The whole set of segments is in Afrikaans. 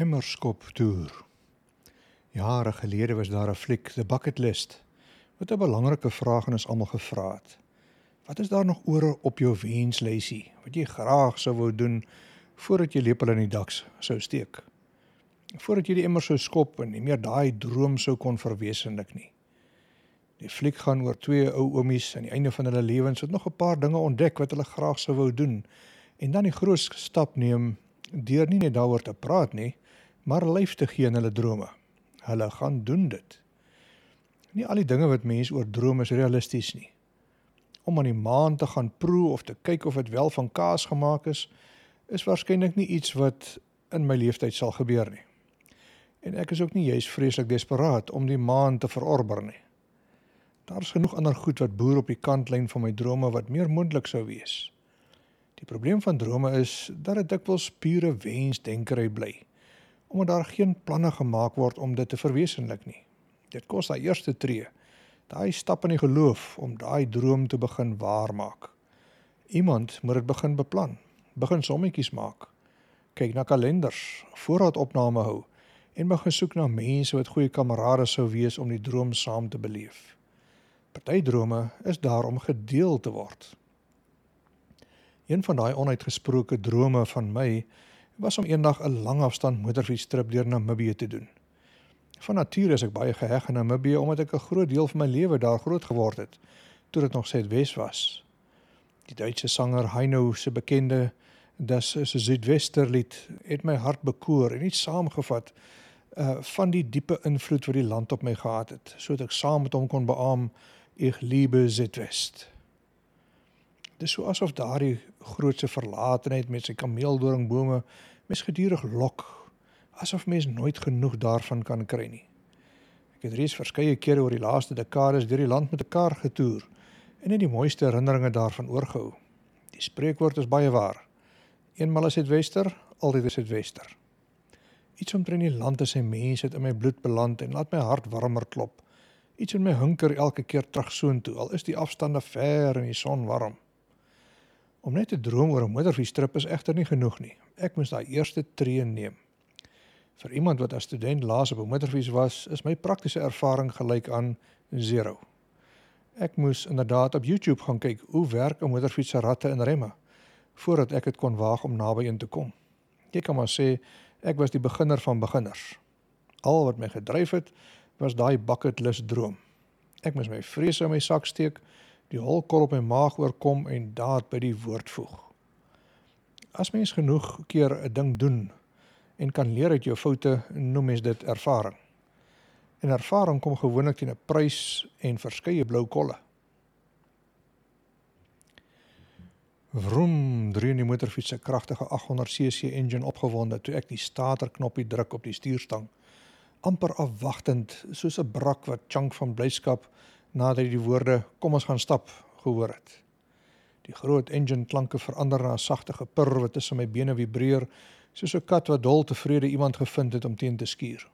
Emmerskop toer. Jare gelede was daar 'n fliek, The Bucket List, wat 'n belangrike vraag aan ons almal gevra het. Wat is daar nog oor op jou wenslysie wat jy graag sou wou doen voordat jy lepel in die dak sou steek? Voordat jy die emmer sou skop en nie meer daai droom sou kon verwesenlik nie. Die fliek gaan oor twee ou oomies aan die einde van hulle lewens wat nog 'n paar dinge ontdek wat hulle graag sou wou doen en dan die groot stap neem deur nie net daaroor te praat nie, maar lyf te gee aan hulle drome. Hulle gaan doen dit. Nie al die dinge wat mense oor drome is realisties nie. Om aan die maan te gaan proe of te kyk of dit wel van kaas gemaak is, is waarskynlik nie iets wat in my lewenstyd sal gebeur nie. En ek is ook nie juis vreeslik desperaat om die maan te verorber nie. Daar's genoeg ander goed wat boer op die kantlyn van my drome wat meer moontlik sou wees. Die probleem van drome is dat dit dikwels pure wensdenkery bly. Omdat daar geen planne gemaak word om dit te verwesenlik nie. Dit kos daai eerste tree, daai stap in die geloof om daai droom te begin waarmaak. Iemand moet dit begin beplan, begin sommetjies maak. Kyk na kalenders, voorraadopname hou en begin soek na mense wat goeie kamerade sou wees om die droom saam te beleef. Party drome is daar om gedeel te word. Een van daai onuitgesproke drome van my was om eendag 'n een langafstand motorfietstrip deur Namibië te doen. Van nature is ek baie geheg aan Namibië omdat ek 'n groot deel van my lewe daar groot geword het toe dit nog Suidwes was. Die Duitse sanger Heino se bekende Das is 'n Suidwesterlied het my hart bekoor en iets saamgevat uh van die diepe invloed wat die land op my gehad het sodat ek saam met hom kon beamoen ek liebe Suidwest. Dis so asof daardie grootse verlatenheid met sy kameeldoringbome mes gedurig lok, asof mens nooit genoeg daarvan kan kry nie. Ek het reeds verskeie kere oor die laaste dekades deur die land met 'n kar getoer en net die mooiste herinneringe daarvan oorgehou. Die spreekwoord is baie waar. Eenmal is dit wester, altyd is dit wester. Iets omtrent die land en sy mense het in my bloed beland en laat my hart warmer klop. Iets in my hunker elke keer terug soontoe, al is die afstande ver en die son warm. Om net te droom oor 'n motorfietstrip is egter nie genoeg nie. Ek moes daai eerste tree neem. Vir iemand wat as student laas op 'n motorfiets was, is my praktiese ervaring gelyk aan 0. Ek moes inderdaad op YouTube gaan kyk hoe werk 'n motorfiets se ratte en remme voordat ek dit kon waag om naby een te kom. Jy kan maar sê ek was die beginner van beginners. Al wat my gedryf het, was daai bucket list droom. Ek moes my vrese in my sak steek die holkol op my maag oorkom en daad by die woord voeg. As mens genoeg keer 'n ding doen en kan leer uit jou foute, noem mens dit ervaring. En ervaring kom gewoonlik teen 'n prys en verskeie blou kolle. Vroom dreun die motorfiets se kragtige 800cc engine opgewonde toe ek die starterknoppie druk op die stuurstang amper afwagtend soos 'n brak wat chunk van blyskap nadat hy die woorde kom ons gaan stap gehoor het. Die groot engine klanke verander na 'n sagte gepurr wat tussen my bene vibreer soos 'n kat wat dol tevrede iemand gevind het om teen te skuur.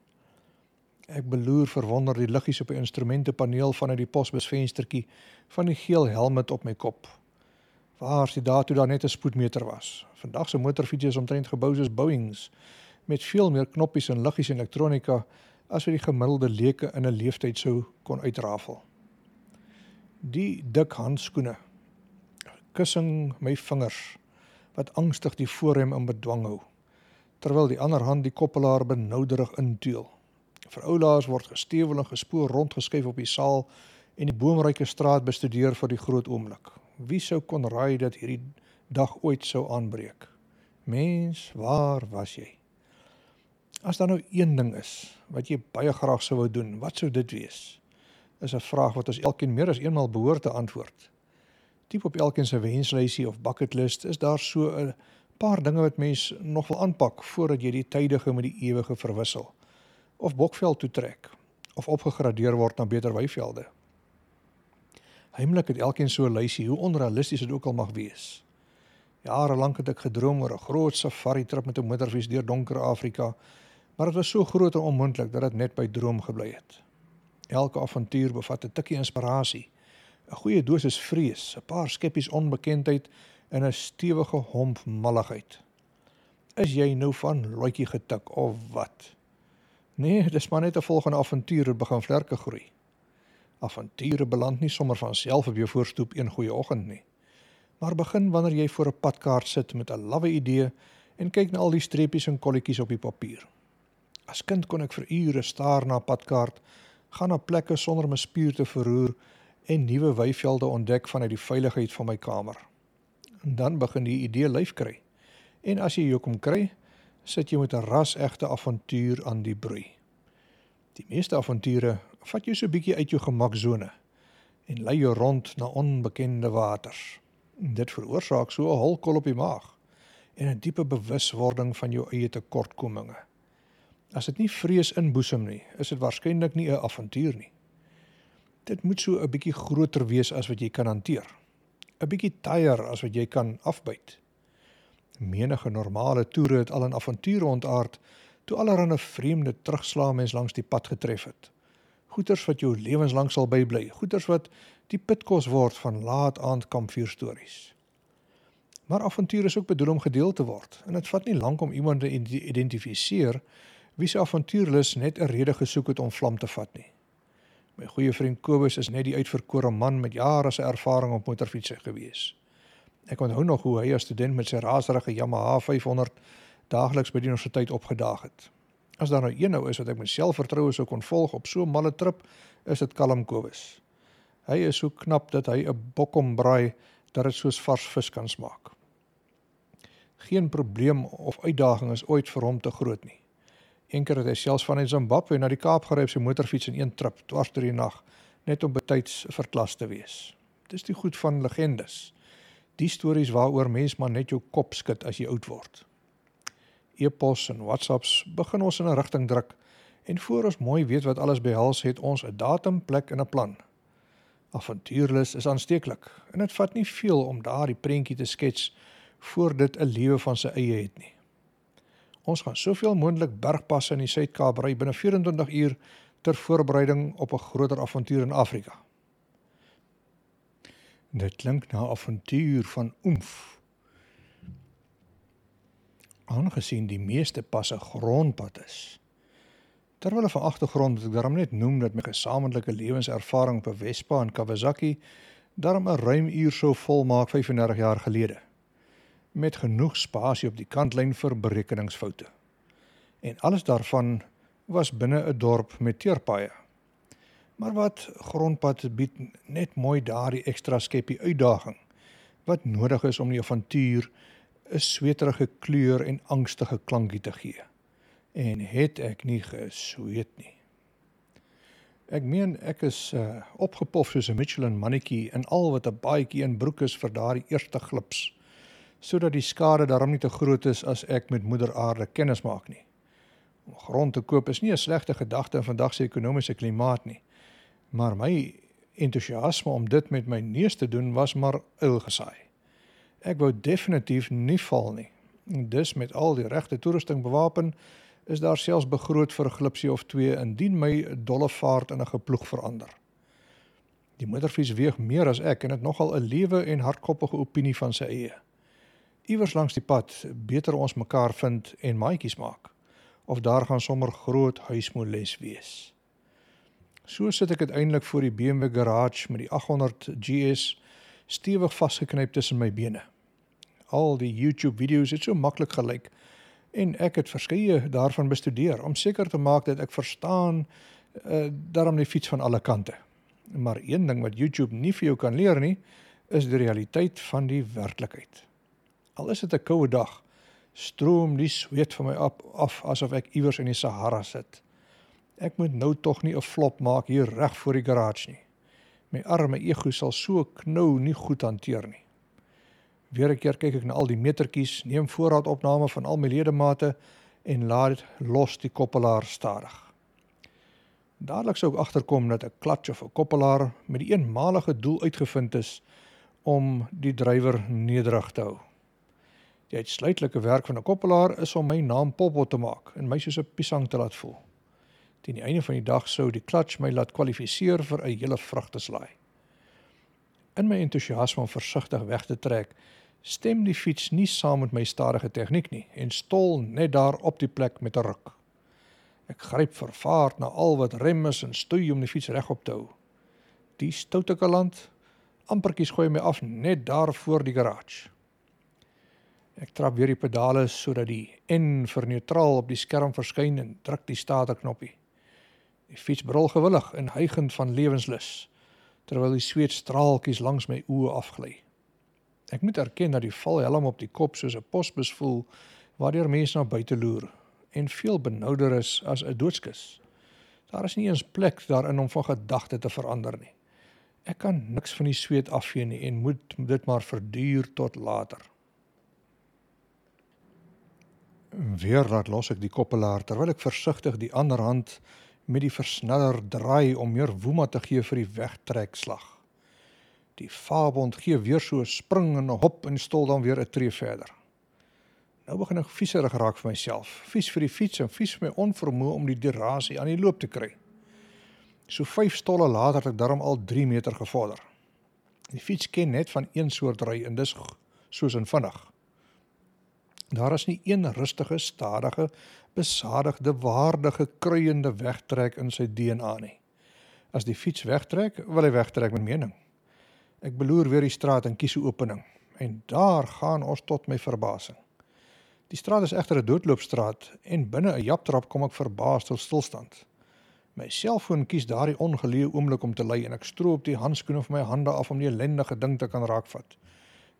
Ek beloer verwonder die liggies op die instrumentepaneel vanuit die posbusvenstertjie van die geel helm op my kop. Waar sy daartoe daar net 'n spoedmeter was. Vandag se motorfietses is omtrent gebou soos Boeings met veel meer knoppies en liggies en elektronika as wat die gemiddelde leuke in 'n leeftyd sou kon uitrafel die dik handskoene. Kussing my vingers wat angstig die voorrem in bedwang hou terwyl die ander hand die koppelaar benouderig intuil vir oulaas word gestewel en gespoor rondgeskuif op die saal en die boomryke straat bestudeer vir die groot oomblik. Wie sou kon raai dat hierdie dag ooit sou aanbreek? Mens waar was jy? As daar nou een ding is wat jy baie graag sou wou doen wat sou dit wees is 'n vraag wat ons elkeen meer as eenmal behoort te antwoord. Diep op elkeen se wenslysie of bucket list is daar so 'n paar dinge wat mens nog wil aanpak voordat jy die tydige met die ewige verwissel of bokveld toe trek of opgegradeer word na beter weivelde. Heimlik het elkeen so 'n lysie, hoe onrealisties dit ook al mag wees. Jare lank het ek gedroom oor 'n groot safari trip met 'n motorfiets deur donker Afrika, maar dit was so groot en onmoontlik dat dit net by droom gebly het. Elke avontuur bevat 'n tikkie inspirasie, 'n goeie dosis vrees, 'n paar skeppies onbekendheid en 'n stewige homp malligheid. Is jy nou van loetjie getik of wat? Nee, dis maar net 'n volgende avontuur wat begin vlerke groei. Avonture beland nie sommer van self op jou voorstoep een goeie oggend nie. Maar begin wanneer jy voor 'n padkaart sit met 'n lawwe idee en kyk na al die streepies en kolletjies op die papier. As kind kon ek vir ure staar na 'n padkaart, gaan na plekke sonder om 'n spier te verroer en nuwe weivelde ontdek vanuit die veiligheid van my kamer. En dan begin die idee lyf kry. En as jy jou kom kry, sit jy met 'n ras-egte avontuur aan die broei. Die meeste avonture vat jou so bietjie uit jou gemaksone en lei jou rond na onbekende waters. Dit veroorsaak so 'n holkol op die maag en 'n diepe bewuswording van jou eie tekortkominge. As dit nie vrees inboesem nie, is dit waarskynlik nie 'n avontuur nie. Dit moet so 'n bietjie groter wees as wat jy kan hanteer. 'n Bietjie taaier as wat jy kan afbyt. Menige normale toere het al 'n avontuur ontaard toe allerhande vreemde terugslae mens langs die pad getref het. Goeters wat jou lewenslank sal bybly, goeters wat die pitkos word van laat aand kampvuurstories. Maar avontuur is ook bedoel om gedeel te word en dit vat nie lank om iemand te identifiseer wie se avontuurlus net 'n rede gesoek het om vlam te vat nie. My goeie vriend Kobus is net die uitverkore man met jare se ervaring op motorfietsse gewees. Ek onthou nog hoe hy as student met sy raserige Yamaha 500 daagliks by die universiteit opgedaag het. As daar nou een nou is wat ek met selfvertroue sou kon volg op so 'n malle trip, is dit Kalm Kobus. Hy is so knap dat hy 'n bokkom braai dat dit soos vars vis kan smaak. Geen probleem of uitdaging is ooit vir hom te groot nie. Eendag het hy selfs van in Zimbabwe na die Kaap gery op sy motorfiets in een trip, dwars deur die nag, net om betyds vir klas te wees. Dis die goed van legendes. Die stories waaroor mens maar net jou kop skud as jy oud word. E-pos en WhatsApps begin ons in 'n rigting druk en voor ons mooi weet wat alles behels het ons 'n datum, plek en 'n plan. Avontuurlus is aansteeklik en dit vat nie veel om daardie prentjie te skets voor dit 'n lewe van sy eie het nie. Ons gaan soveel moontlik bergpasse in die Suid-Kaap ry binne 24 uur ter voorbereiding op 'n groter avontuur in Afrika. Dit klink na 'n avontuur van oomf. Aangesien die meeste passe grondpad is. Terwyl van agtergrond wat ek daarom net noem dat my gesamentlike lewenservaring op Vespa en Kawasaki daarom 'n ruim uur sou volmaak 35 jaar gelede met genoeg spasie op die kantlyn vir berekeningsfoute. En alles daarvan was binne 'n dorp met teerpaaie. Maar wat grondpad bied net mooi daardie ekstra skepie uitdaging wat nodig is om die avontuur 'n sweterige kleur en angstige klankie te gee. En het ek nie gesweet nie. Ek meen ek is uh, opgepof soos 'n Michelin mannetjie in al wat 'n baadjie en broek is vir daardie eerste glips sodat die skade daarom nie te groot is as ek met moeder aarde kennis maak nie. Om grond te koop is nie 'n slegte gedagte in vandag se ekonomiese klimaat nie. Maar my entoesiasme om dit met my neus te doen was maar uil gesaai. Ek wou definitief nie val nie. Dus met al die regte toerusting bewapen, is daar selfs begroot vir 'n glipsie of twee indien my dolle vaart in 'n geploeg verander. Die moederfiets weeg meer as ek en het nogal 'n lewe en hardkoppige opinie van sy eie iewers langs die pad beter ons mekaar vind en maatjies maak of daar gaan sommer groot huismoeles wees. So sit ek uiteindelik voor die BMW garage met die 800 GS stewig vasgeknyp tussen my bene. Al die YouTube video's het so maklik gelyk en ek het verskeie daarvan bestudeer om seker te maak dat ek verstaan uh, daarom die fiets van alle kante. Maar een ding wat YouTube nie vir jou kan leer nie, is die realiteit van die werklikheid. Al is dit 'n koue dag, stroom die sweet van my op af asof ek iewers in die Sahara sit. Ek moet nou tog nie 'n flop maak hier reg voor die garage nie. My arme ego sal so knou nie goed hanteer nie. Weer 'n keer kyk ek na al die metertjies, neem voorraadopname van al my ledemate en laat los die koppelaar stadig. Dadelik sou ek agterkom dat 'n klats of 'n koppelaar met die eenmalige doel uitgevind is om die drywer nederig te hou. Die uitsluitlike werk van 'n koppelaar is om my naam popot te maak en my soos 'n piesang te laat voel. Teen die einde van die dag sou die klats my laat kwalifiseer vir 'n hele vrugteslaai. In my entoesiasme om versigtig weg te trek, stem die fiets nie saam met my stadige tegniek nie en stol net daar op die plek met 'n ruk. Ek gryp vervaard na al wat rem is en stoei om die fiets regop te hou. Die stoute kaland amperkies gooi my af net daar voor die garage. Ek trap weer die pedale sodat die N vir neutraal op die skerm verskyn en druk die starterknoppie. Die fiets brul gewillig en hygend van lewenslus terwyl die sweet straaltjies langs my oë afgly. Ek moet erken dat die valhelm op die kop soos 'n posbus voel waardeur mense na buite loer en veel benouder is as 'n doodskus. Daar is nie eens plek daarin om van gedagte te verander nie. Ek kan niks van die sweet afvee nie en moet dit maar verduur tot later. Weer laat los ek die koppelaar terwyl ek versigtig die ander hand met die versneller draai om meer woema te gee vir die wegtrekslag. Die vaabond gee weer so 'n spring en 'n hop en stol dan weer 'n tree verder. Nou begin ek vieserig raak vir myself. Vies vir die fiets en vies vir my onvermoë om die durasie aan die loop te kry. So 5 stolle later het ek darm al 3 meter gevorder. Die fiets ken net van een soort ry en dis soos in vinnig. Daar is nie een rustige, stadige, besadigde, waardige, kruiende wegtrek in sy DNA nie. As die fiets wegtrek, wil hy wegtrek met mening. Ek beloer weer die straat en kies 'n opening en daar gaan ons tot my verbasing. Die straat is egter 'n doodloopstraat en binne 'n japtrap kom ek verbaas tot stilstand. My selfoon kies daardie ongeleë oomblik om te lei en ek stroop die handskoene van my hande af om die ellendige ding te kan raakvat.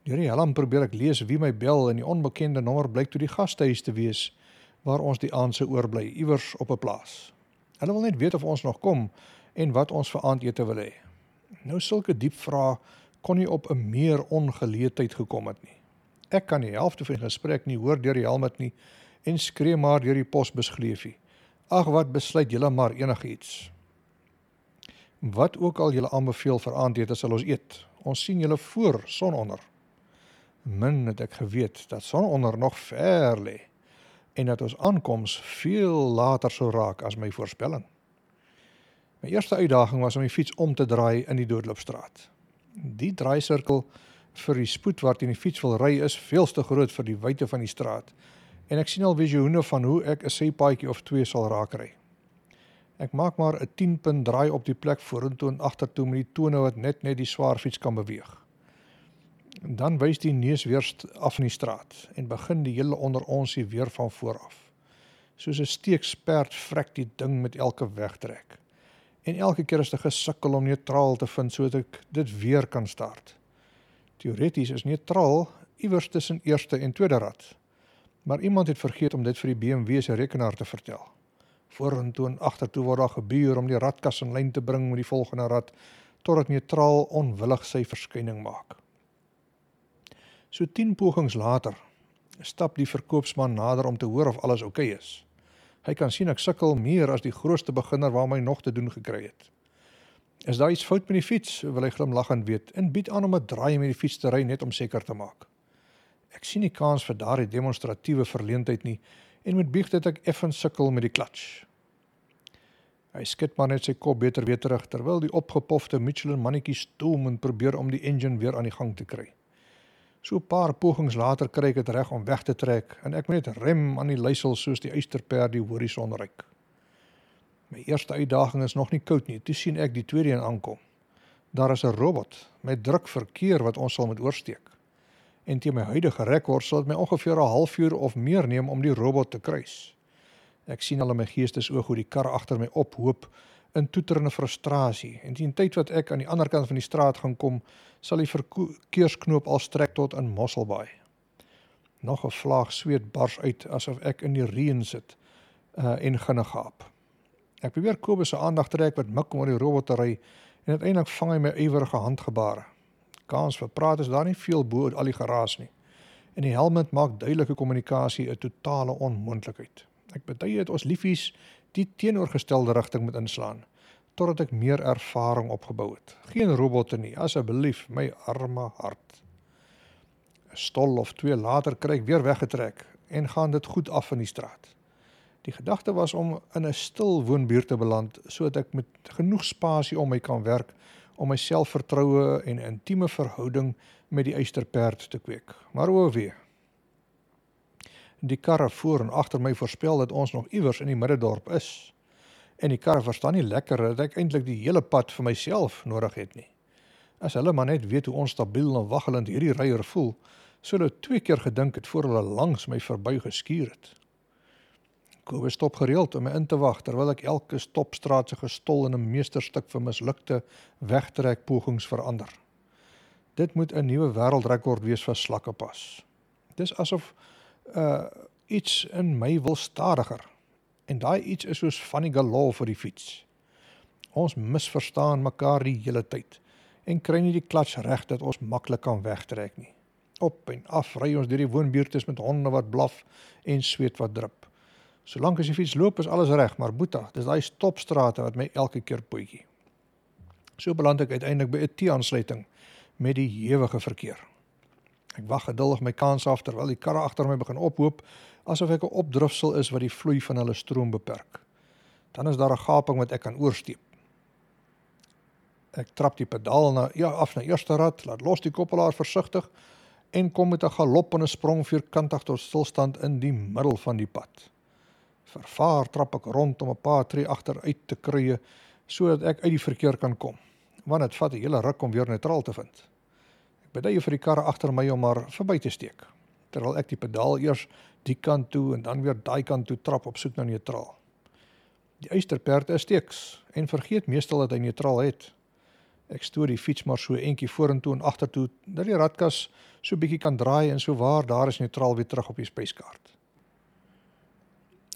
Deur die helm probeer ek lees wie my bel en die onbekende nommer blyk toe die gastehuis te wees waar ons die aand se oorbly iewers op 'n plaas. Hulle wil net weet of ons nog kom en wat ons vir aandete wil hê. Nou sulke diep vrae kon nie op 'n meer ongeleedheid gekom het nie. Ek kan die helfte van die gesprek nie hoor deur die helmet nie en skree maar deur die posbus gleefie. Ag wat besluit julle maar enigiets. Wat ook al julle aanbeveel vir aandete sal ons eet. Ons sien julle voor sononder. Min het ek geweet dat sononder nog ver lê en dat ons aankoms veel later sou raak as my voorspelling. My eerste uitdaging was om die fiets om te draai in die doodloopstraat. Die draaisirkel vir die spoed waarteen die fiets wil ry is veel te groot vir die wyte van die straat. En ek sien al visioene van hoe ek 'n sypaadjie of twee sal raakry. Ek maak maar 'n 10 punt draai op die plek vorentoe en agtertoe met die tone wat net net die swaar fiets kan beweeg. Dan wys die neus weer af in die straat en begin die hele onder ons hier weer van voor af. Soos 'n steeksperd vrek die ding met elke wegtrek en elke keer is dit gesukkel om neutraal te vind sodat ek dit weer kan start. Teoreties is neutraal iewers tussen eerste en tweede rad. Maar iemand het vergeet om dit vir die BMW se rekenaar te vertel. Vorentoe en agtertoe word daar gebuur om die radkas in lyn te bring met die volgende rad totdat neutraal onwillig sy verskyning maak. So 10 pogings later stap die verkoopsman nader om te hoor of alles oukei okay is. Hy kan sien ek sukkel meer as die grootste beginner waarmee nog te doen gekry het. Is daar iets fout met die fiets? Wil hy glimlaggend weet en bied aan om 'n draai met die fiets te ry net om seker te maak. Ek sien nie kans vir daardie demonstratiewe verleentheid nie en moet bieg dat ek effens sukkel met die klats. Hy skud maar net sy kop beter weer terug terwyl die opgepofte Michelin mannetjie stoom en probeer om die engine weer aan die gang te kry. So 'n paar pogings later kry ek dit reg om weg te trek en ek moet net rem aan die luisel soos die uisterperd die horison ryk. My eerste uitdaging is nog nie koud nie. Toe sien ek die tweede een aankom. Daar is 'n robot met druk verkeer wat ons sal moet oorsteek. En teen my huidige rekord sal dit my ongeveer 'n halfuur of meer neem om die robot te kruis. Ek sien al in my geestesoog hoe die kar agter my ophoop in toeterende frustrasie en teen tyd wat ek aan die ander kant van die straat gaan kom, sal die verkeersknoop al strek tot in Mosselbaai. Nog 'n vlaag sweet bars uit asof ek in die reën sit uh, en ginne gaap. Ek probeer Kobus se aandag trek wat mik om oor die robot te ry en uiteindelik vang hy my ywerige handgebare. Kans vir praat is daar nie veel bo al die geraas nie. En die helmet maak duidelike kommunikasie 'n totale onmoontlikheid. Ek betuig dit ons liefies die teenoorgestelde rigting moet inslaan totdat ek meer ervaring opgebou het. Geen robotte nie, asseblief, my arme hart. 'n Stol of twee later kry ek weer weggetrek en gaan dit goed af in die straat. Die gedagte was om in 'n stil woonbuurt te beland sodat ek met genoeg spasie om my kan werk om my selfvertroue en intieme verhouding met die eysterperd te kweek. Maar o wee. Die karre voor en agter my voorspel dat ons nog iewers in die middedorp is. En die karre verstaan nie lekker dat ek eintlik die hele pad vir myself nodig het nie. As hulle maar net weet hoe onstabiel en waggelend hierdie ryer voel, sou hulle twee keer gedink het voor hulle langs my verby geskuur het. Kobus stop gereeld om my in te wag terwyl ek elke stopstraat se gestol in 'n meesterstuk vir mislukte wegtrek pogings verander. Dit moet 'n nuwe wêreldrekord wees vir slakkepas. Dis asof uh iets in my wil stadiger. En daai iets is soos van die galol vir die fiets. Ons misverstaan mekaar die hele tyd en kry nie die klats reg dat ons maklik kan wegtrek nie. Op en af ry ons deur die woonbuurte met honde wat blaf en sweet wat drup. Solank as die fiets loop is alles reg, maar boeta, dis daai stopstrate wat my elke keer poetjie. So beland ek uiteindelik by 'n T-aansluiting met die hewige verkeer. Ek wag geduldig my kans af terwyl die karre agter my begin ophoop asof ek 'n opdrifsel is wat die vloei van hulle stroom beperk. Dan is daar 'n gaping wat ek kan oorsteek. Ek trap die pedaal na ja af na eerste rad, laat los die koppelaar versigtig en kom met 'n galop en 'n sprong vierkantig tot stilstand in die middel van die pad. Vervaar trap ek rond om 'n paar tree agteruit te kry sodat ek uit die verkeer kan kom want dit vat 'n hele ruk om weer neutraal te vind. Ek beduie vir die karre agter my om maar verby te steek, terwyl ek die pedaal eers die kant toe en dan weer daai kant toe trap op soek na neutraal. Die eysterperd is steeks en vergeet meestal dat hy neutraal het. Ek stoot die fiets maar so eentjie vorentoe en agtertoe dat die radkas so bietjie kan draai en so waar daar is neutraal weer terug op die spyskaart.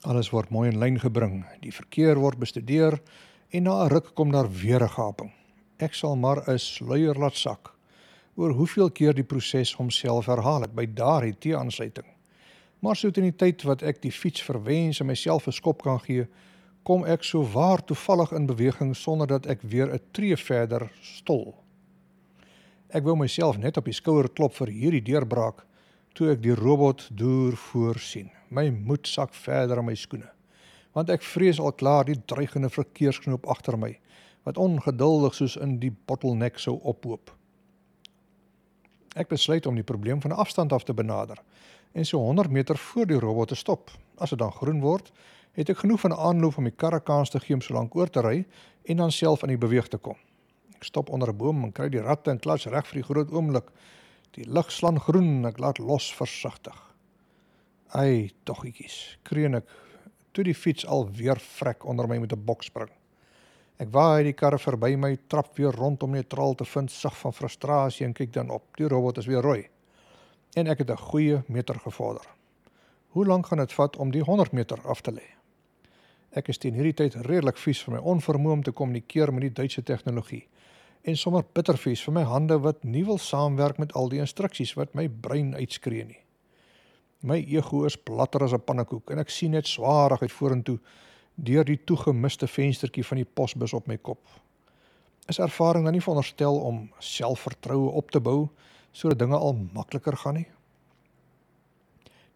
Alles word mooi in lyn gebring. Die verkeer word bestudeer en na 'n ruk kom daar weer 'n gaping ek sal maar 'n sluier laat sak oor hoeveel keer die proses homself herhaal het by daardie T-aansluiting. Maar so teen die tyd wat ek die fiets verwens en myself 'n skop kan gee, kom ek so waar toevallig in beweging sonder dat ek weer 'n tree verder stol. Ek wou myself net op die skouer klop vir hierdie deurbraak toe ek die robot deur voorsien. My moed sak verder in my skoene, want ek vrees al klaar die dreigende verkeersknoop agter my wat ongeduldig soos in die bottleneck sou ophoop. Ek besluit om die probleem van 'n afstand af te benader en so 100 meter voor die robot te stop. As dit dan groen word, het ek genoeg van 'n aanloop om die karre kans te gee om so lank oor te ry en dan self in die beweeg te kom. Ek stop onder 'n boom en kry die ratte in klats reg vir die groot oomblik. Die lig slaan groen en ek laat los versigtig. Ai, toggietjies, kreun ek toe die fiets al weer vrek onder my met 'n bokspring. Ek waai die karre verby my, trap weer rond om neutraal te vind, sag van frustrasie en kyk dan op. Die robot is weer rooi. En ek het 'n goeie meter gevorder. Hoe lank gaan dit vat om die 100 meter af te lê? Ek is teen hierdie tyd redelik vies vir my onvermoë om te kommunikeer met die Duitse tegnologie en sommer bittervies vir my hande wat nie wil saamwerk met al die instruksies wat my brein uitskree nie. My ego is platter as 'n pannekoek en ek sien net swaarig uit vorentoe deur die toegemiste venstertjie van die posbus op my kop. Is ervaring dan nie veronderstel om selfvertroue op te bou sodat dinge al makliker gaan nie?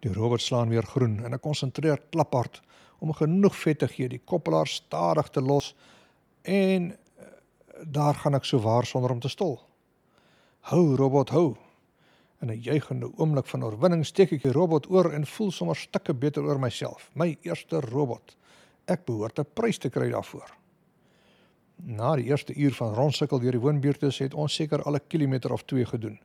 Die robot slaan weer groen en ek konsentreer klaphard om genoeg vet te gee die koppelaar stadig te los en eh, daar gaan ek so waar sonder om te stol. Hou robot hou. In 'n juigende oomblik van oorwinning steek ek die robot oor en voel sommer stukke beter oor myself. My eerste robot ek behoort 'n prys te kry daarvoor. Na die eerste uur van rondsukkel deur die woonbuurte het ons seker al 'n kilometer of 2 gedoen.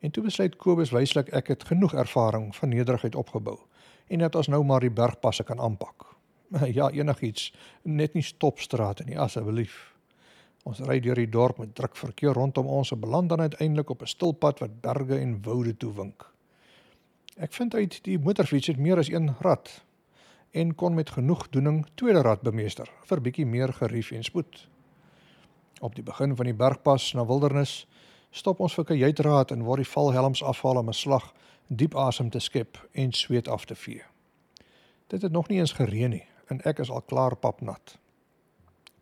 En toe besluit Kobus wyslik ek het genoeg ervaring van nederigheid opgebou en dat ons nou maar die bergpasse kan aanpak. Ja, enigiets, net nie stopstrate nie asseblief. Ons ry deur die dorp met druk verkeer rondom ons en beland dan uiteindelik op 'n stil pad wat berge en woude toe wink. Ek vind uit die motorfiets het meer as een rad en kon met genoegdoening tweede rad bemeester vir bietjie meer gerief en spoed. Op die begin van die bergpas na wildernis stop ons vir kajuitraad en word die valhelms afhaal om 'n slag diep asem te skep en sweet af te vee. Dit het nog nie eens gereën nie en ek is al klaar papnat.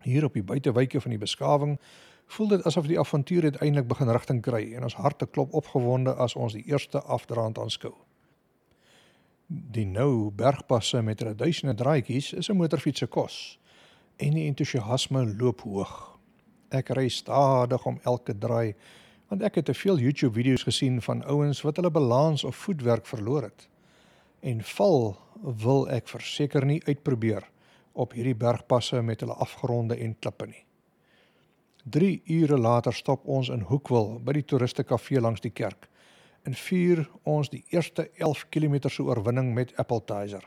Hier op die buitewyke van die beskawing voel dit asof die avontuur uiteindelik begin rigting kry en ons harte klop opgewonde as ons die eerste afdraand aanskou. Die nou bergpasse met hulle duisende draaitjies is 'n motorfiets se kos en die entoesiasme loop hoog. Ek ry stadig om elke draai Want ek het te veel YouTube-video's gesien van ouens wat hulle balans of voetwerk verloor het. En val wil ek verseker nie uitprobeer op hierdie bergpasse met hulle afgronde en klippe nie. 3 ure later stop ons in Hoekwil by die toeristekafee langs die kerk en vier ons die eerste 11 km se oorwinning met Appletiser.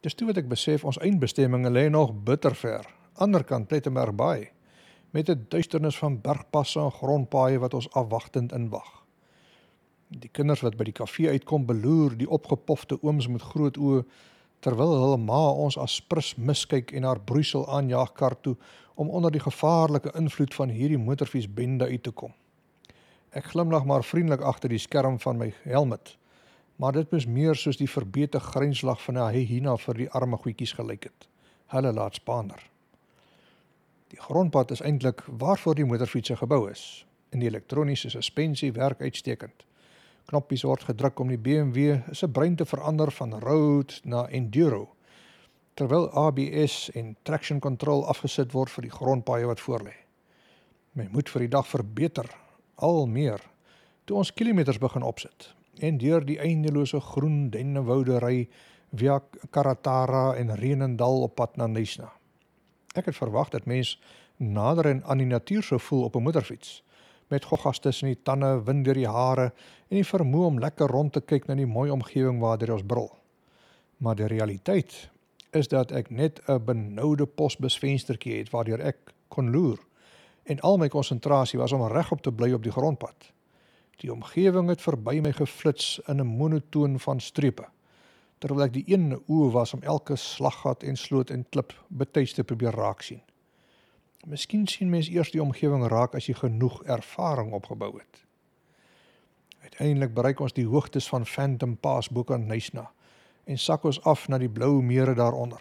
Dis toe wat ek besef ons eindbestemming lê nog bitter ver, aanderkant Plettenberg Bay, met 'n duisternis van bergpasse en grondpaaie wat ons afwagtend inwag. Die kinders wat by die kafee uitkom beloer die opgepofte ooms met groot oë terwyl hulle ma ons as prins miskyk en haar broeisel aanjaag kar toe om onder die gevaarlike invloed van hierdie motorfietsbende uit te kom. Ek glimlag maar vriendelik agter die skerm van my helmet. Maar dit moes meer soos die verbeete grenslag van 'n hyena vir die arme goetjies gelyk het. Hulle laat spaander. Die grondpad is eintlik waarvoor die motorfiets gebou is. En die elektroniese suspensie werk uitstekend knoppies word gedruk om die BMW se brein te verander van road na enduro terwyl ABS en traction control afgesit word vir die grondpaaie wat voorlê. My moed vir die dag verbeter al meer toe ons kilometers begin opsit en deur die eindelose groen dennewoude ry via Karatara en Renendal op pad na Nesna. Ek het verwag dat mens nader aan die natuur sou voel op 'n motorfiets met goggas tussen die tande, wind deur die hare en die vermoë om lekker rond te kyk na die mooi omgewing waardeur ons brul. Maar die realiteit is dat ek net 'n benoude posbusvenstertjie het waardeur ek kon loer en al my konsentrasie was om regop te bly op die grondpad. Die omgewing het verby my geflits in 'n monotoon van strepe terwyl ek die een oë was om elke slaggat en sloot en klip betuis te probeer raak sien. Miskien sien mens eers die omgewing raak as jy genoeg ervaring opgebou het. Uiteindelik bereik ons die hoogtes van Phantom Pass bo kan Nysna en sak ons af na die blou mere daaronder.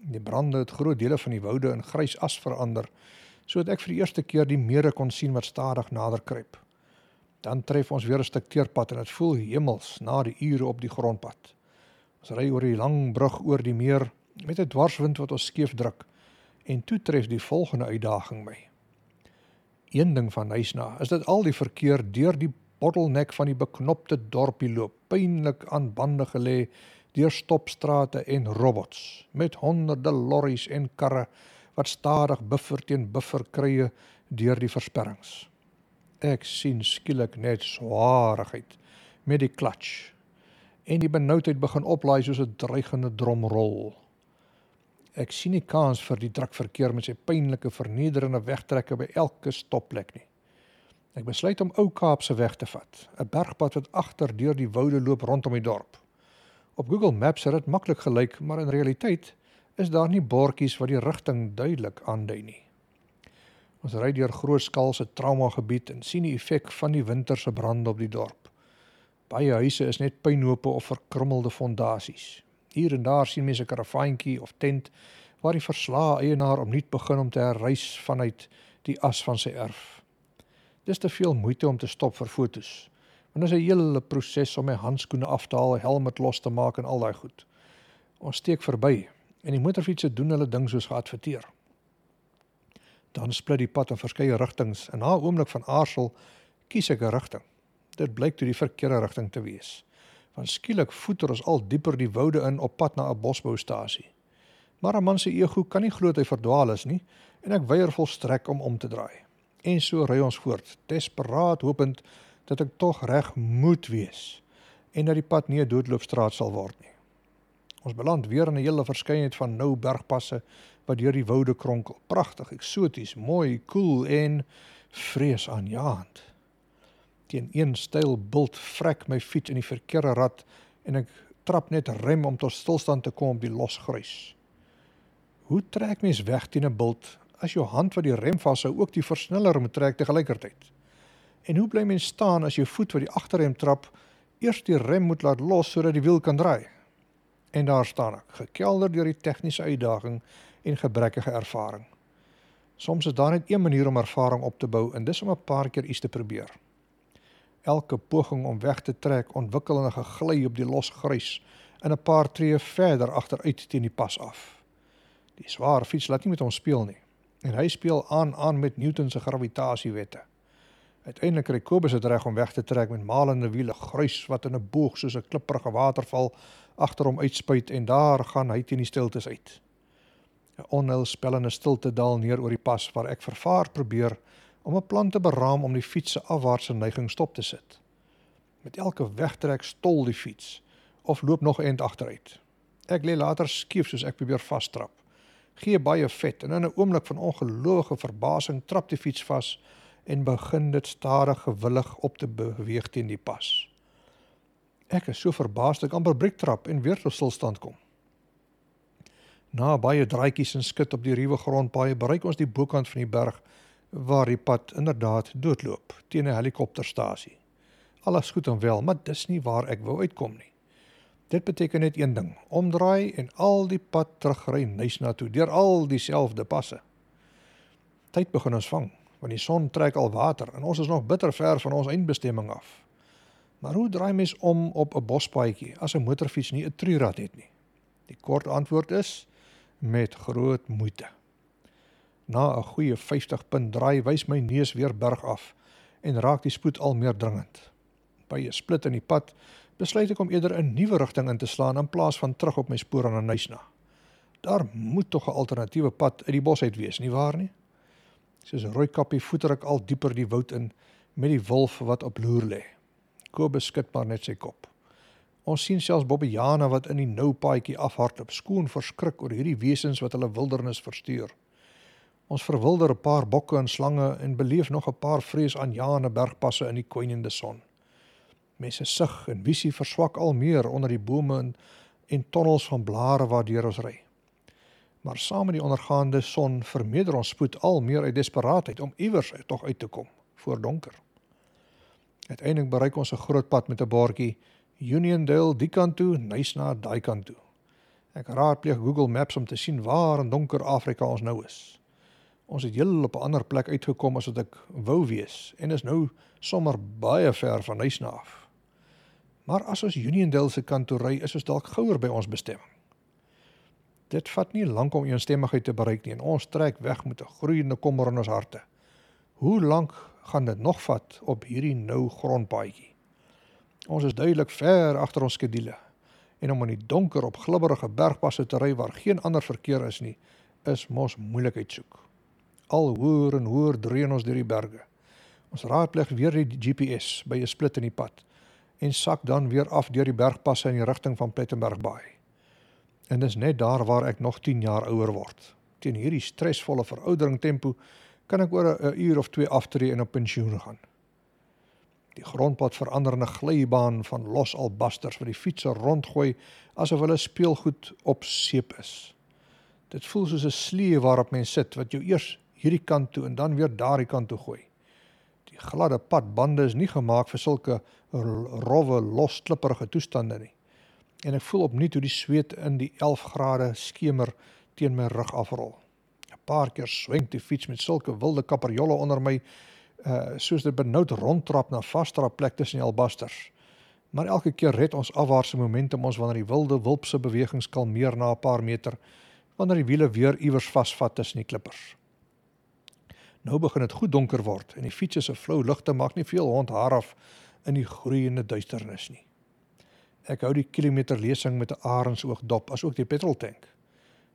Die brande het groot dele van die woude in grys as verander, sodat ek vir die eerste keer die mere kon sien wat stadig nader kruip. Dan tref ons weer 'n stuk teerpad en dit voel hemels na die ure op die grondpad. Ons ry oor die lang brug oor die meer met 'n dwarswind wat ons skeef druk En toe tref die volgende uitdaging my. Een ding van Nysna is dat al die verkeer deur die bottleneck van die beknopte dorpie loop, pynlik aan bande gelê deur stopstrate en robots met honderde lorries en karre wat stadig buffer teen buffer krye deur die versperrings. Ek sien skielik net swaarigheid met die clutch en die benoudheid begin oplaai soos 'n dreigende dromrol. Ek sien nie kans vir die drukverkeer met sy pynlike vernederende wegtrekke by elke stopplek nie. Ek besluit om Ou Kaap se weg te vat, 'n bergpad wat agter deur die woude loop rondom die dorp. Op Google Maps het dit maklik gelyk, maar in realiteit is daar nie bordjies wat die rigting duidelik aandui nie. Ons ry deur grootskaalse trauma gebied en sien die effek van die winterse brande op die dorp. Baie huise is net puinhope of verkrummelde fondasies. Hier en daar sien mense 'n karavaantjie of tent waar die verslae eienaar omnuut begin om te herreis vanuit die as van sy erf. Dis te veel moeite om te stop vir fotos. Want dit is 'n hele proses om my handskoene af te haal, helm los te maak en al daai goed. Ons steek verby en die motorfietsse doen hulle ding soos geadverteer. Dan split die pad in verskeie rigtings en na 'n oomblik van aarzel kies ek 'n rigting. Dit blyk toe die verkeerde rigting te wees want skielik voeter ons al dieper die woude in op pad na 'n bosboustasie. Maar 'n man se ego kan nie glo hy verdwaal is nie en ek weier volstrek om om te draai. En so ry ons voort, desperaat hopend dat ek tog reg moet wees en dat die pad nie 'n doodloopstraat sal word nie. Ons beland weer in 'n hele verskeidenheid van nou bergpasse wat deur die woude kronkel. Pragtig, eksoties, mooi, koel cool en vreesaanjaend teen een styl bult vrek my fiets in die verkeerde rad en ek trap net rem om tot stilstand te kom op die losgrys. Hoe trek mens weg teen 'n bult as jou hand wat die rem vashou ook die versneller moet trek te gelykertyd? En hoe bly mens staan as jou voet wat die agterrem trap eers die rem moet laat los sodat die wiel kan draai? En daar staan ek, gekelder deur die tegniese uitdaging en gebrekkige ervaring. Soms is daar net een manier om ervaring op te bou en dis om 'n paar keer iets te probeer elke poging om weg te trek ontwikkel 'n gegly op die los grys in 'n paar tree verder agteruit teen die pas af. Die swaar fiets laat nie met hom speel nie en hy speel aan aan met Newton se gravitasiewette. Uiteindelik kry Kobus dit reg om weg te trek met malende wiele, gruis wat in 'n boog soos 'n klipprige waterval agter hom uitspuit en daar gaan hy teen die stiltes uit. 'n Onheilspellende stilte daal neer oor die pas waar ek vervaar probeer om 'n plan te beraam om die fiets se afwaartse neiging stop te sit. Met elke wegtrek stol die fiets of loop nog eend agteruit. Ek lê later skief soos ek probeer vastrap. Gee baie vet en in 'n oomblik van ongelooflike verbasing trap die fiets vas en begin dit stadig gewillig op te beweeg teen die pas. Ek is so verbaas dat ek amper breek trap en weer tot stilstand kom. Na baie draaitjies en skit op die ruwe grondpaaie bereik ons die bokant van die berg waar die pad inderdaad doodloop teen 'n helikopterstasie. Alles goed en wel, maar dis nie waar ek wou uitkom nie. Dit beteken net een ding: omdraai en al die pad terugry nuus na toe deur al dieselfde passe. Tyd begin ons vang want die son trek al water en ons is nog bitter ver van ons eindbestemming af. Maar hoe draai mens om op 'n bospaadjie as 'n motorfiets nie 'n trierad het nie? Die kort antwoord is met groot moeite. Na 'n goeie 50 punt draai wys my neus weer berg af en raak die spoed al meer dringend. By 'n split in die pad besluit ek om eerder 'n nuwe rigting in te slaan in plaas van terug op my spoor aan nuisna. Daar moet tog 'n alternatiewe pad uit die bos uit wees, nie waar nie? Soos 'n rooi kappie voeter ek al dieper die woud in met die wolf wat op loer lê. Kobus skud maar net sy kop. Ons sien selfs Bobbejane wat in die nou paadjie afhardloop, skoon verskrik oor hierdie wesens wat hulle wildernis verstuur. Ons verwilder 'n paar bokke en slange en beleef nog 'n paar vreesaanjaende bergpasse in die kwynende son. Mense sug en visie verswak al meer onder die bome en, en tonnels van blare waardeur ons ry. Maar saam met die ondergaande son vermeerder ons spoed al meer uit desperaatheid om iewers tog uit te kom voor donker. Uiteindelik bereik ons 'n groot pad met 'n bordjie Uniondale die kant toe, Nysna daai kant toe. Ek raadpleeg Google Maps om te sien waar in donker Afrika ons nou is. Ons het heel op 'n ander plek uitgekom as wat ek wou wees en is nou sommer baie ver van Nysna af. Maar as ons Uniondale se kant toe ry, is ons dalk gouer by ons bestemming. Dit vat nie lank om eensstemmigheid te bereik nie en ons trek weg met 'n groeiende kommer in ons harte. Hoe lank gaan dit nog vat op hierdie nou grondpaadjie? Ons is duidelik ver agter ons skedule. En om in die donker op glibberige bergpasse te ry waar geen ander verkeer is nie, is mos moeilikheid soek. Al hoër en hoër dreun ons deur die berge. Ons raadpleeg weer die GPS by 'n split in die pad en sak dan weer af deur die bergpasse in die rigting van Plettenberg Baai. En dis net daar waar ek nog 10 jaar ouer word. Teen hierdie stresvolle veroudering tempo kan ek oor 'n uur of twee aftree en op pensioen gaan. Die grondpad verander in 'n glybaan van los albasters wat die fietser rondgooi asof hulle speelgoed op seep is. Dit voel soos 'n slee waarop mens sit wat jou eers hierdie kant toe en dan weer daardie kant toe gooi. Die gladde padbande is nie gemaak vir sulke rowwe, los klipprige toestande nie. En ek voel opnuut hoe die sweet in die 11 grade skemer teen my rug afrol. Paar keer swenk die fiets met sulke wilde kaperjolle onder my uh soos dit benoud rondtrap na vastrap plek tussen die albasters. Maar elke keer red ons afwaartse momentum ons wanneer die wilde wulpse bewegings kalmeer na 'n paar meter wanneer die wiele weer iewers vasvat tussen die klippers. Nou begin dit goed donker word en die fiets se flou ligte maak nie veel hond haar af in die groeiende duisternis nie. Ek hou die kilometer lesing met 'n arendsoog dop asook die petroltank.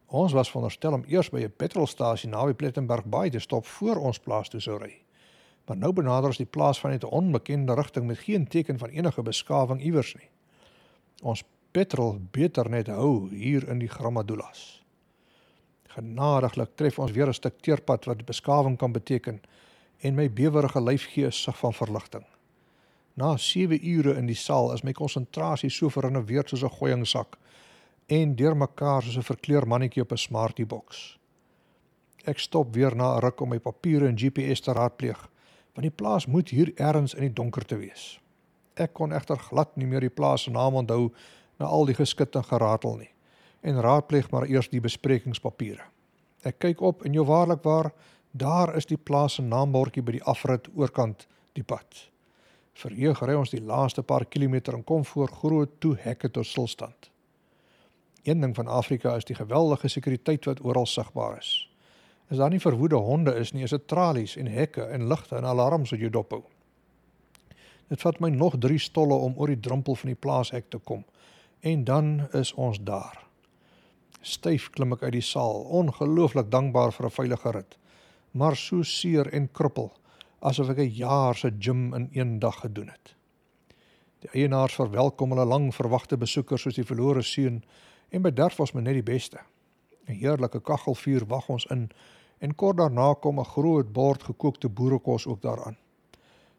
Ons was veronderstel om eers by 'n petrolstasie naby Plettenberg Baai te stop voor ons plaas toe sou ry. Maar nou benader ons die plaas van 'n onbekende rigting met geen teken van enige beskawing iewers nie. Ons petrol beter net hou hier in die Grammadulas. Genadiglik tref ons weer 'n stuk teerpad wat beskawing kan beteken en my bewerige lyf gee 'n sig van verligting. Na 7 ure in die saal is my konsentrasie so verinneweer soos 'n gooiingsak en deurmekaar soos 'n verkleur mannetjie op 'n smartie boks. Ek stop weer na 'n ruk om my papiere en GPS te raadpleeg, want die plaas moet hier ergens in die donker te wees. Ek kon egter glad nie meer die plaas se naam onthou na al die geskit en geratel nie en raadpleeg maar eers die besprekingspapiere. Ek kyk op en jou waarlik waar, daar is die plaas se naambordjie by die afrit oorkant die pad. Verheug ry ons die laaste paar kilometer en kom voor groot toe hekke tot stilstand. Een ding van Afrika is die geweldige sekuriteit wat oral sigbaar is. As daar nie verwoede honde is nie, is dit tralies en hekke en ligte en alarms wat jou dophou. Dit vat my nog 3 stolle om oor die drempel van die plaashek te kom en dan is ons daar. Styf klim ek uit die saal, ongelooflik dankbaar vir 'n veilige rit, maar so seer en kruppel asof ek 'n jaar se gym in een dag gedoen het. Die eienaars verwelkom hulle lang verwagte besoekers soos die verlore seun en bederf ons met net die beste. 'n Heerlike kaggelvuur wag ons in en kort daarna kom 'n groot bord gekookte boerekos ook daaraan.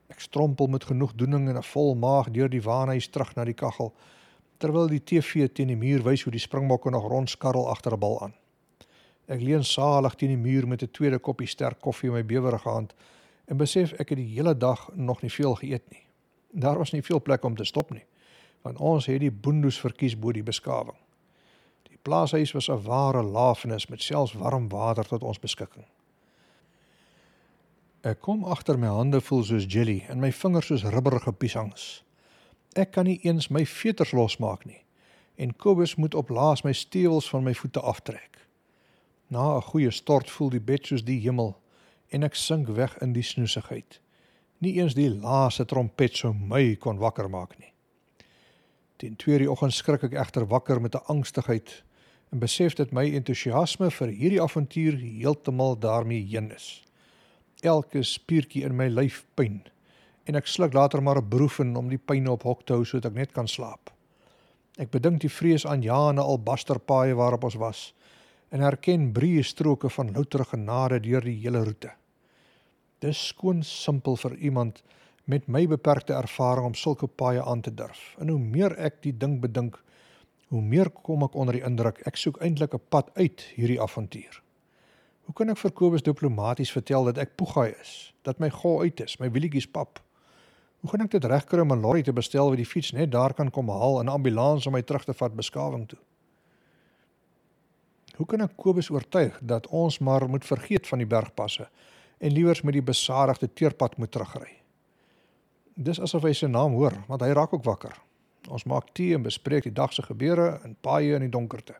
Ek strompel met genoegdoening en 'n vol maag deur die waanhuis terug na die kaggel terwyl die TV teen die muur wys hoe die springbokke nog rondskarrel agter 'n bal aan. Ek leun salig teen die muur met 'n tweede koppie sterk koffie in my bewerige hand en besef ek het die hele dag nog nie veel geëet nie. Daar was nie veel plek om te stop nie, want ons het die boendoes verkies bo die beskawing. Die plaashuis was 'n ware lafenis met selfs warm water tot ons beskikking. Ek kom agter my hande voel soos jelly en my vingers soos rubberige piesangs. Ek kan nie eens my veters losmaak nie en Kobus moet op laas my stewels van my voete aftrek. Na 'n goeie stort voel die bed soos die hemel en ek sink weg in die snoesigheid. Nie eens die laaste trompet sou my kon wakker maak nie. Teen 2:00 die oggend skrik ek egter wakker met 'n angstigheid en besef dat my entoesiasme vir hierdie avontuur heeltemal daarmee heen is. Elke spiertjie in my lyf pyn en ek sluk later maar 'n broefen om die pyn op hok te hou sodat ek net kan slaap. Ek bedink die vrees aan Jane albasterpaaie waarop ons was en herken breë stroke van louter genade deur die hele roete. Dis skoon simpel vir iemand met my beperkte ervaring om sulke paaie aan te durf. En hoe meer ek die ding bedink, hoe meer kom ek onder die indruk ek soek eintlik 'n pad uit hierdie avontuur. Hoe kan ek vir Kobus diplomaties vertel dat ek poegaai is, dat my gou uit is, my wielietjies pap? Hoe gaan ek dit regkry om 'n lorry te bestel wat die fiets net daar kan kom haal en 'n ambulans om my terug te vat beskawing toe? Hoe kan ek Kobus oortuig dat ons maar moet vergeet van die bergpasse en liewers met die besadigde teerpad moet terugry. Dis asof hy sy naam hoor, want hy raak ook wakker. Ons maak tee en bespreek die dag se gebeure in paaie in die donkerte.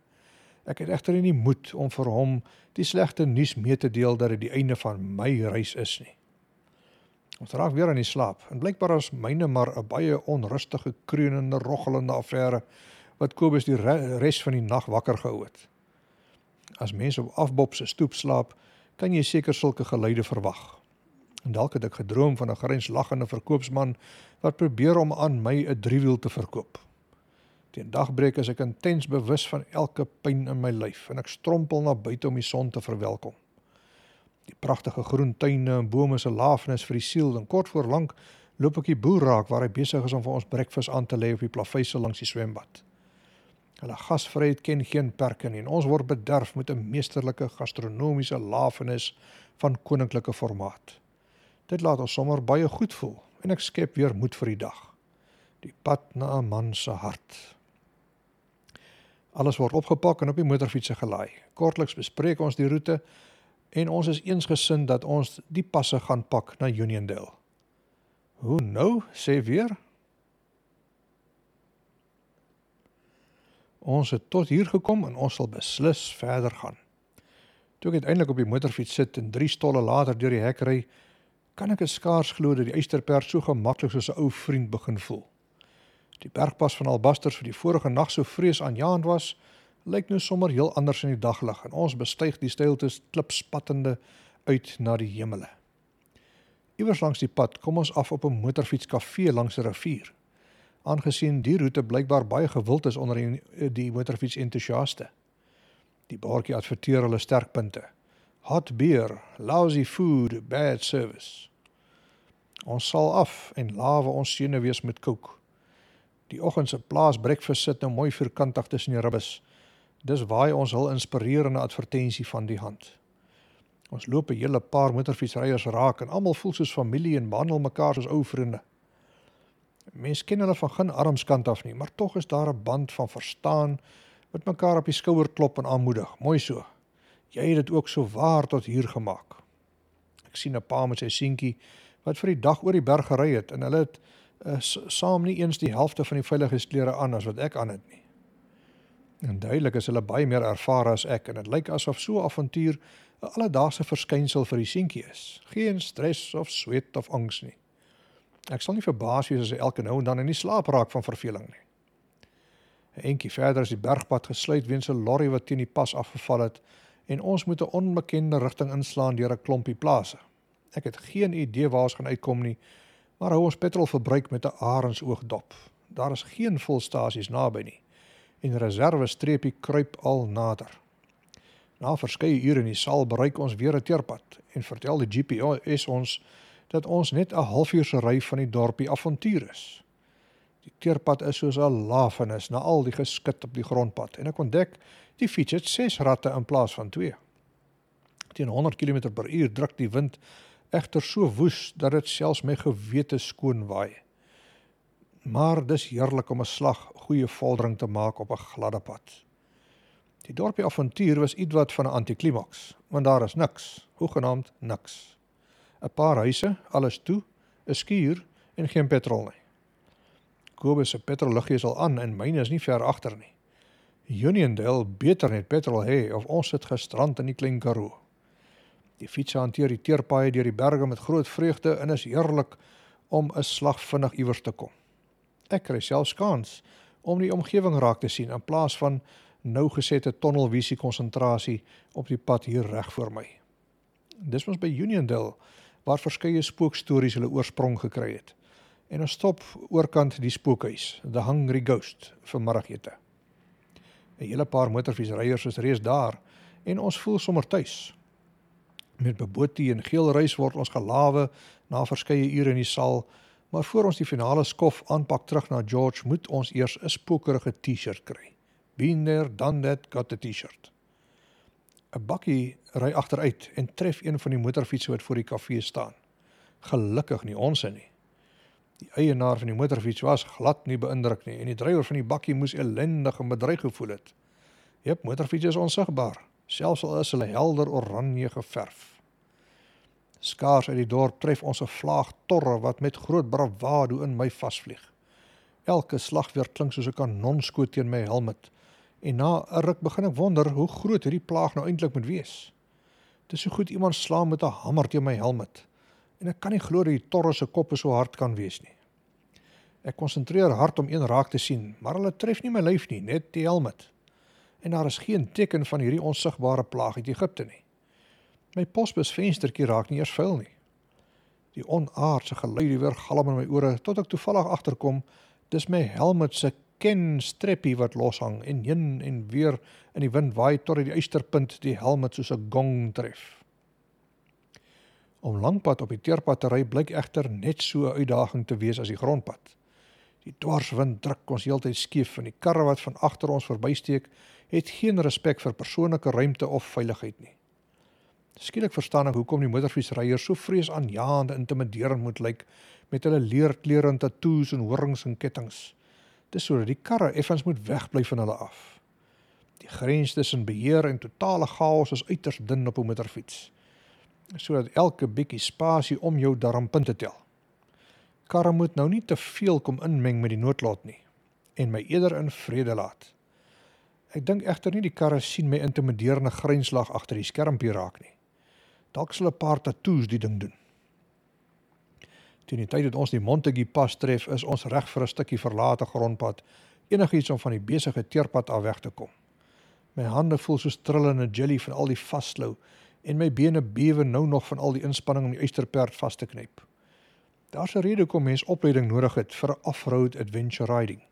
Ek het egter nie moed om vir hom die slegte nuus mee te deel dat dit die einde van my reis is nie. Ons raak weer aan die slaap en blykbaar is myne maar 'n baie onrustige, kreunende, roggelende affære wat Kobus die res van die nag wakker gehou het. As mense op afbob se stoep slaap, kan jy seker sulke geluide verwag. En dalk het ek gedroom van 'n grenslagende verkoopsman wat probeer om aan my 'n driewiel te verkoop. Teen dagbreek is ek intens bewus van elke pyn in my lyf en ek strompel na buite om die son te verwelkom. Die pragtige groen tuine en bome se lafenis vir die siel en kort voor lank loop ek die boer raak waar hy besig is om vir ons breakfast aan te lê op die plaveise langs die swembad. Hulle gasvryheid ken geen perke nie en ons word bederf met 'n meesterlike gastronomiese lafenis van koninklike formaat. Dit laat ons sommer baie goed voel en ek skep weer moed vir die dag. Die pad na 'n man se hart. Alles word opgepak en op die motorfietsse gelaai. Kortliks bespreek ons die roete en ons is eensgesind dat ons die passe gaan pak na Uniondale. Hoe nou, sê weer Ons het tot hier gekom en ons sal beslis verder gaan. Toe ek uiteindelik op die motorfiets sit en 3 stolle later deur die hek ry, kan ek skaars glo dat die eysterperd so gemaklik soos 'n ou vriend begin voel. Die bergpas van albasters vir die vorige nag so vreesaanjaend was, lyk nou sommer heel anders in die daglig en ons bestyg die steiltes klipspattende uit na die hemele. Iewers langs die pad kom ons af op 'n motorfietskafee langs 'n rivier aangesien die roete blykbaar baie gewild is onder die, die motorfiets entoesiaste. Die baartjie adverteer hulle sterkpunte. Hot beer, lousy food, bad service. Ons sal af en lawe ons senuwees met kook. Die oggend se plaas breakfast sit nou mooi vierkantig tussen die ribbes. Dis waai ons hul inspirerende advertensie van die hand. Ons loop 'n hele paar motorfietsryers raak en almal voel soos familie en behandel mekaar soos ou vriende. Mense ken hulle van geen armskant af nie, maar tog is daar 'n band van verstaan wat mekaar op die skouer klop en aanmoedig. Mooi so. Jy het dit ook so waar tot hier gemaak. Ek sien 'n pa met sy seentjie wat vir die dag oor die berg gery het en hulle het uh, saam nie eens die helfte van die veiligheidsklere aan as wat ek aan het nie. En duidelik is hulle baie meer ervare as ek en dit lyk asof so 'n avontuur 'n alledaagse verskynsel vir die seentjie is. Geen stres of sweet of angs nie. Ek sal nie verbaas wees as hy elke nou en dan in die slaap raak van verveling nie. 'n Entjie verder is die bergpad gesluit weens 'n lorry wat teen die pas afgeval het en ons moet 'n onbekende rigting inslaan deur 'n klompie plase. Ek het geen idee waar ons gaan uitkom nie, maar hou ons petrolverbruik met 'n arendsoog dop. Daar is geen volstasies naby nie en reserve streepie kruip al nader. Na verskeie ure in die saal bereik ons weer 'n teerpad en vertel die GPS ons dat ons net 'n halfuur se ry van die dorpie Avontuur is. Die teerpad is soos 'n lafenis na al die geskit op die grondpad en ek ontdek die fiets het 6 ratte in plaas van 2. Teen 100 km/h druk die wind egter so woes dat dit selfs my gewete skoon waai. Maar dis heerlik om 'n slag goeie vordering te maak op 'n gladde pad. Die dorpie avontuur was ietwat van 'n antiklimaks, want daar is niks, hoegenaamd niks. 'n Paar huise, alles toe, 'n skuur en geen petrol nie. Kobus se petrolliggie is al aan en myne is nie ver agter nie. Uniondale beter net petrol hê of ons sit gestrand in die klein Karoo. Die fiets hanteer die teerpaaie deur die berge met groot vreugde en is heerlik om 'n slag vinnig iewers te kom. Ek kry selfs kans om die omgewing raak te sien in plaas van nou gesette tonnelvisie konsentrasie op die pad hier reg voor my. Dis ons by Uniondale waar verskeie spookstories hulle oorsprong gekry het. En ons stop oorkant die spookhuis, The Hungry Ghost vir middagete. 'n Hele paar motorfietsryers is reeds daar en ons voel sommer tuis. Met beboetie en geel reis word ons gelawe na verskeie ure in die saal Maar voor ons die finale skof aanpak terug na George, moet ons eers 'n spookerige T-shirt kry. Been there, done that, got a T-shirt. 'n Bakkie ry agteruit en tref een van die motorfietsse wat voor die kafee staan. Gelukkig nie ons nie. Die eienaar van die motorfiets was glad nie beïndruk nie en die drywer van die bakkie moes ellendig en bedreig gevoel het. Jep, motorfiets is onsigbaar, selfs al is hulle helder oranje geverf. Skaars uit die dorp tref ons 'n vlaag torre wat met groot bravado in my vasvlieg. Elke slag weer klink soos 'n kanonskoot teen my helm. En na 'n ruk begin ek wonder hoe groot hierdie plaag nou eintlik moet wees. Dit is so goed iemand slaan met 'n hamer teen my helm. En ek kan nie glo dat die torre se kop so hard kan wees nie. Ek konsentreer hard om een raak te sien, maar hulle tref nie my lyf nie, net die helm. En daar is geen teken van hierdie onsigbare plaag uit Egipte nie. My posbus venstertjie raak nie eers vuil nie. Die onaardse geluid weer galm in my ore tot ek toevallig agterkom dis my helmet se ken streppie wat loshang en heen en weer in die wind waai tot die uisterpunt die helmet soos 'n gong tref. Om langpad op die teerpad te ry blyk egter net so 'n uitdaging te wees as die grondpad. Die dwarswind druk ons heeltyd skief en die karre wat van agter ons verbysteek het geen respek vir persoonlike ruimte of veiligheid nie. Skielik verstaan ek hoekom die motorfietsryers so vreesaanjaend en intimiderend moet lyk met hulle leerklere en tatoeëes en horings en kettinge. Dis sodat die karre effens moet wegbly van hulle af. Die grens tussen beheer en totale chaos is uiters dun op 'n motorfiets. Sodat elke bietjie spasie om jou darm punte tel. Karre moet nou nie te veel kom inmeng met die noodlot nie en my eerder in vrede laat. Ek dink egter nie die karre sien my intimiderende grenslag agter die skermpie raak nie. Dalk sal 'n paar tatoeëes die ding doen. Teen die tyd dat ons die Montague pas tref, is ons reg vir 'n stukkie verlate grondpad, enigiets om van die besige teerpad af weg te kom. My hande voel soos trillende jelly van al die vasslou en my bene bewe nou nog van al die inspanning om die uisterperd vas te knyp. Daar's 'n rede hoekom mens opleiding nodig het vir 'n off-road adventure riding.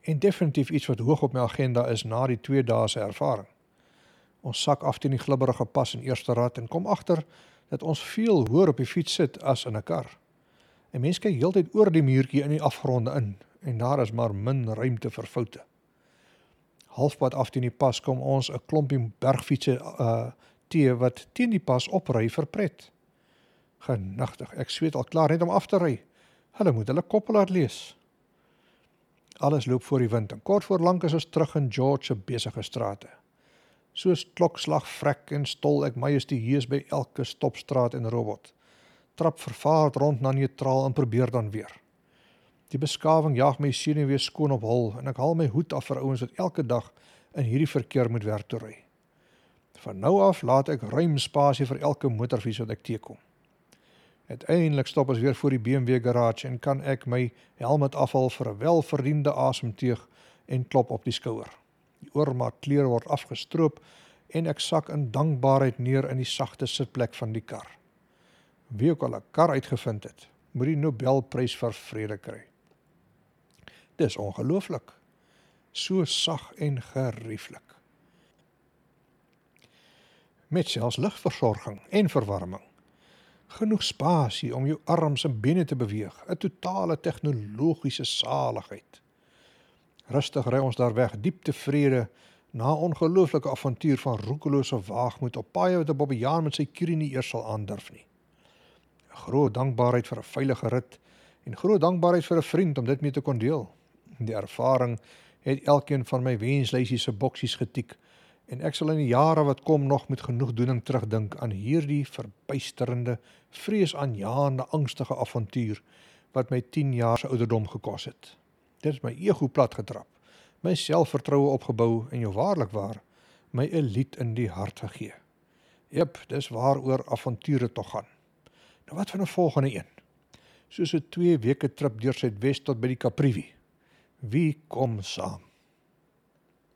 En definitief iets wat hoog op my agenda is na die 2 dae se ervaring. Ons sak af teen die glibberige pas in eerste rad en kom agter dat ons veel hoër op die fiets sit as in 'n kar. 'n Mens kyk heeltyd oor die muurtjie in die afgronde in en daar is maar min ruimte vir foute. Halfpad af teen die pas kom ons 'n klompie bergfietsse uh te wat teen die pas opry vir pret. Genigtig, ek sweet al klaar net om af te ry. Hulle moet hulle koppel laat lees. Alles loop voor die wind en kort voor lank is ons terug in George se besige strate. Soos klokslag vrek en stol ek majestueus by elke stopstraat en robot. Trap vervaard rond na neutraal en probeer dan weer. Die beskawing jaag my senuwee weer skoon op hol en ek haal my hoed af vir ouens wat elke dag in hierdie verkeer moet werk toe ry. Van nou af laat ek ruim spasie vir elke motorfiets wat ek teekom. Uiteindelik stop ons weer voor die BMW garage en kan ek my helm afhaal vir 'n welverdiende asemteug en klop op die skouer. Die oormaat klere word afgestroop en ek sak in dankbaarheid neer in die sagte sitplek van die kar. Wie ook al 'n kar uitgevind het, moet die Nobelprys vir vrede kry. Dis ongelooflik. So sag en gerieflik. Met selfs ligversorging en verwarming. Genoeg spasie om jou arms en bene te beweeg, 'n totale tegnologiese saligheid. Rustig ry ons daar weg, diep tevrede na 'n ongelooflike avontuur van roekelose waagmoed op paaie wat 'n bobbejaan met sy kurie nie eers sal aandurf nie. Groot dankbaarheid vir 'n veilige rit en groot dankbaarheid vir 'n vriend om dit mee te kon deel. Die ervaring het elkeen van my wenslysie se boksies getik en ek sal in die jare wat kom nog met genoegdoening terugdink aan hierdie verbuisterende, vreesaanjaende, angstige avontuur wat my 10 jaar se ouderdom gekos het. Dit het my ego plat getrap, my selfvertroue opgebou en jou waarlik waar my 'n lied in die hart gegee. Jep, dis waaroor avonture tog gaan. Nou wat van 'n volgende een? Soos 'n 2 weke trip deur Suidwes tot by die Kaprivi. Wie kom saam?